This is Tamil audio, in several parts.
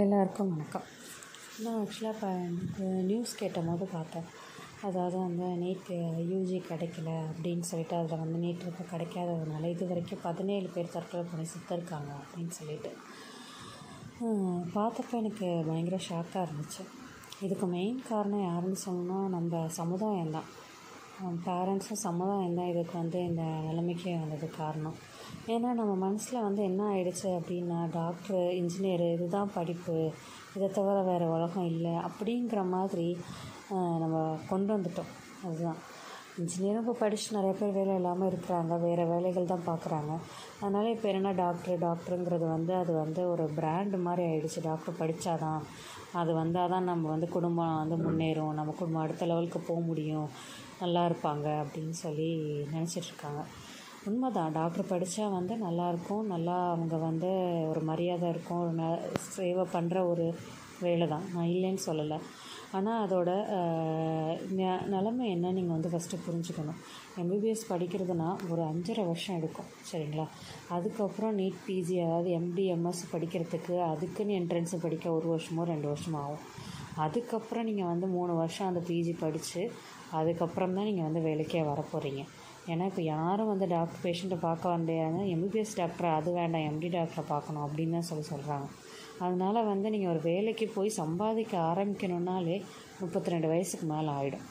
எல்லாருக்கும் வணக்கம். நான் ஆக்சுவலாக இப்போ எனக்கு நியூஸ் கேட்டபோது பார்த்தேன். அதாவது வந்து நீட் யூஜி கிடைக்கல அப்படின்னு சொல்லிட்டு அதில் வந்து நீட் இப்போ கிடைக்காததுனால இது வரைக்கும் பதினேழு பேர் தற்கொலை பண்ணி செத்துருக்காங்க அப்படின்னு சொல்லிட்டு. பார்த்தப்ப எனக்கு பயங்கர ஷாக்காக இருந்துச்சு. இதுக்கு மெயின் காரணம் யாருன்னு சொன்னோன்னா நம்ம சமுதாயம் தான். பேரண்ட்ஸும் சமுதாயம் தான் இதுக்கு வந்து இந்த நிலைமைக்கு வந்தது காரணம். ஏன்னா நம்ம மனசில் வந்து என்ன ஆயிடுச்சு அப்படின்னா டாக்டரு இன்ஜினியரு இதுதான் படிப்பு. இதை தவிர வேறு உலகம் இல்லை அப்படிங்கிற மாதிரி நம்ம கொண்டு வந்துட்டோம். அதுதான். இன்ஜினியரும் இப்போ படித்து நிறைய பேர் வேலை இல்லாமல் இருக்கிறாங்க. வேறு வேலைகள் தான் பார்க்குறாங்க அதனால் இப்போ என்னென்னா டாக்டர் டாக்டருங்கிறது வந்து அது வந்து ஒரு பிராண்டு மாதிரி ஆகிடுச்சு டாக்டர் படித்தாதான் அது வந்தால் தான் நம்ம வந்து குடும்பம் வந்து முன்னேறும். நம்ம குடும்பம் அடுத்த லெவலுக்கு போக முடியும். நல்லா இருப்பாங்க அப்படின்னு சொல்லி நினச்சிட்ருக்காங்க உண்மை தான் டாக்டர் படித்தா வந்து நல்லாயிருக்கும். நல்லா அவங்க வந்து ஒரு மரியாதை இருக்கும். ஒரு ந சேவை பண்ணுற ஒரு வேலை தான் நான் இல்லைன்னு சொல்லலை. ஆனால் அதோட நிலமை என்ன நீங்கள் வந்து ஃபஸ்ட்டு புரிஞ்சுக்கணும். எம்பிபிஎஸ் படிக்கிறதுனா ஒரு அஞ்சரை வருஷம் எடுக்கும். சரிங்களா? அதுக்கப்புறம் நீட் பிஜி அதாவது எம்டி எம்எஸ் படிக்கிறதுக்கு அதுக்குன்னு என்ட்ரன்ஸு படிக்க ஒரு வருஷமோ ரெண்டு வருஷமோ ஆகும். அதுக்கப்புறம் நீங்கள் வந்து மூணு வருஷம் அந்த பிஜி படித்து அதுக்கப்புறம் தான் நீங்கள் வந்து வேலைக்கே வர போகிறீங்க ஏன்னா இப்போ யாரும் வந்து டாக்டர் பேஷண்ட்டை பார்க்க வேண்டியாங்க எம்பிபிஎஸ் டாக்டர் அது வேண்டாம். எம்டி டாக்டரை பார்க்கணும் அப்படின்னு தான் சொல்லி சொல்கிறாங்க அதனால் வந்து நீங்கள் ஒரு வேலைக்கு போய் சம்பாதிக்க ஆரம்பிக்கணுன்னாலே முப்பத்தி ரெண்டு வயசுக்கு மேலே ஆகிடும்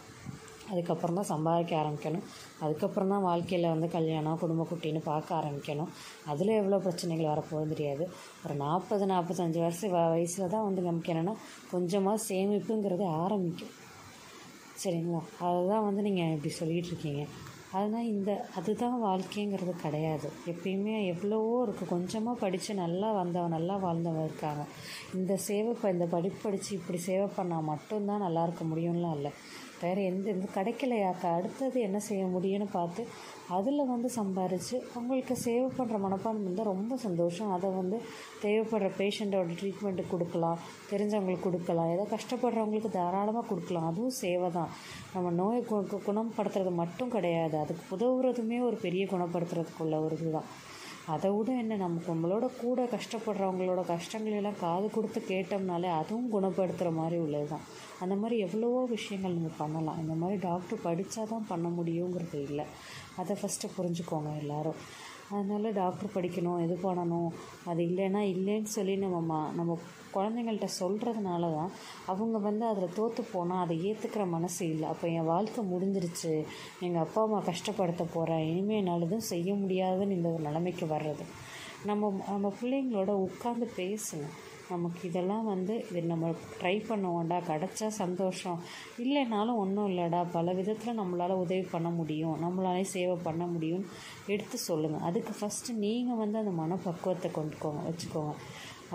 அதுக்கப்புறம் தான் சம்பாதிக்க ஆரம்பிக்கணும். அதுக்கப்புறம் தான் வாழ்க்கையில் வந்து கல்யாணம் குடும்ப குட்டின்னு பார்க்க ஆரம்பிக்கணும். அதில் எவ்வளோ பிரச்சனைகள் வரப்போகுது தெரியாது. ஒரு நாற்பது நாற்பத்தஞ்சு வருஷம் வயசில் தான் வந்து நமக்கு என்னென்னா கொஞ்சமாக சேமிப்புங்கிறது ஆரம்பிக்கும். சரிங்களா? அதுதான் வந்து நீங்கள் இப்படி சொல்லிகிட்டு இருக்கீங்க. அதனால் இந்த அதுதான் வாழ்க்கைங்கிறது கிடையாது. எப்பயுமே எவ்வளவோ இருக்குது கொஞ்சமாக படித்து நல்லா வந்தவன் நல்லா வாழ்ந்தவன் இருக்காங்க. இந்த சேவை இப்போ இந்த படிப்பு படித்து இப்படி சேவை பண்ணால் மட்டும்தான் நல்லா இருக்க முடியும்லாம் இல்லை. வேறு எந்த எந்த கிடைக்கலையாக்கா அடுத்தது என்ன செய்ய முடியும்னு பார்த்து அதில் வந்து சம்பாரித்து அவங்களுக்கு சேவை பண்ணுற மனப்பான்மை இருந்தால் ரொம்ப சந்தோஷம். அதை வந்து தேவைப்படுற பேஷண்ட்டோட ட்ரீட்மெண்ட்டு கொடுக்கலாம். தெரிஞ்சவங்களுக்கு கொடுக்கலாம். ஏதோ கஷ்டப்படுறவங்களுக்கு தாராளமாக கொடுக்கலாம். அதுவும் சேவை தான். நம்ம நோயை குணப்படுத்துறது மட்டும் கிடையாது. அதுக்கு உதவுறதுமே ஒரு பெரிய குணப்படுத்துறதுக்குள்ள ஒரு இதுதான். அதை விட என்ன நமக்கு நம்மளோட கூட கஷ்டப்படுறவங்களோட கஷ்டங்களெல்லாம் காது கொடுத்து கேட்டோம்னாலே அதுவும் குணப்படுத்துகிற மாதிரி உள்ளது தான் அந்த மாதிரி எவ்வளவோ விஷயங்கள் நீங்கள் பண்ணலாம். இந்த மாதிரி டாக்டர் படித்தா தான் பண்ண முடியுங்கிறது இல்லை. அதை ஃபஸ்ட்டு புரிஞ்சுக்கோங்க எல்லோரும். அதனால் டாக்டர் படிக்கணும் இது பண்ணணும் அது இல்லைன்னா இல்லைன்னு சொல்லி நம்ம மா நம்ம குழந்தைங்கள்ட்ட சொல்கிறதுனால தான் அவங்க வந்து அதில் தோற்று போனால் அதை ஏற்றுக்கிற மனசு இல்லை. அப்போ என் வாழ்க்கை முடிஞ்சிருச்சு. எங்கள் அப்பா அம்மா கஷ்டப்படுத்த போகிறேன் இனிமேல் என்னால் எதுவும் செய்ய முடியாதுன்னு இந்த ஒரு நிலைமைக்கு வர்றது. நம்ம நம்ம பிள்ளைங்களோட உட்காந்து பேசணும். நமக்கு இதெல்லாம் வந்து இது நம்ம ட்ரை பண்ணுவோம்டா கிடச்சா சந்தோஷம். இல்லைனாலும் ஒன்றும் இல்லைடா பல விதத்தில் நம்மளால் உதவி பண்ண முடியும். நம்மளாலே சேவை பண்ண முடியும்னு எடுத்து சொல்லுங்கள் அதுக்கு ஃபஸ்ட்டு நீங்கள் வந்து அந்த மனப்பக்குவத்தை கொண்டுக்கோங்க வச்சுக்கோங்க.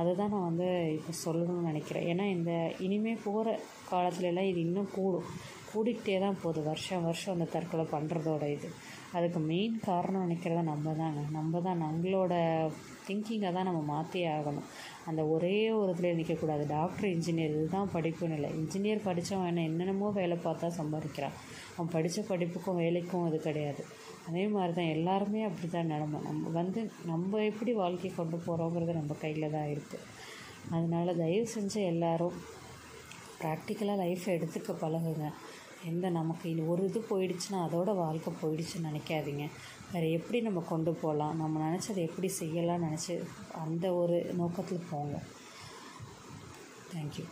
அதுதான் நான் வந்து இப்போ சொல்லணும்னு நினைக்கிறேன். ஏன்னா இந்த இனிமேல் போகிற காலத்துலலாம் இது இன்னும் கூடும். கூடிக்கிட்டே தான் போகுது. வருஷம் வருஷம் அந்த தற்கொலை பண்ணுறதோட இது. அதுக்கு மெயின் காரணம் நினைக்கிறத நம்ம தாங்க நம்ம தான் நம்மளோட திங்கிங்கை தான் நம்ம மாற்றியே ஆகணும். அந்த ஒரே ஒரு இதில் நிற்கக்கூடாது டாக்டர் இன்ஜினியர் இதுதான் படிப்புன்னு இல்லை இன்ஜினியர் படித்தவன் என்ன என்னென்னமோ வேலை பார்த்தா சம்பாதிக்கிறான். அவன் படித்த படிப்புக்கும் வேலைக்கும் அது கிடையாது. அதே மாதிரி தான் எல்லாருமே அப்படி தான் நிலமை. நம்ம வந்து நம்ம எப்படி வாழ்க்கை கொண்டு போகிறோங்கிறது நம்ம கையில் தான் இருக்குது அதனால் தயவு செஞ்சு எல்லோரும் ப்ராக்டிக்கலாக லைஃப்பை எடுத்துக்க பழகுங்க. எந்த நமக்கு இது ஒரு இது போயிடுச்சுன்னா அதோட வாழ்க்கை போயிடுச்சுன்னு நினைக்காதீங்க. வேறு எப்படி நம்ம கொண்டு போகலாம் நம்ம நினச்சதை எப்படி செய்யலாம்னு நினச்சி அந்த ஒரு நோக்கத்தில் போங்க. தேங்க்யூ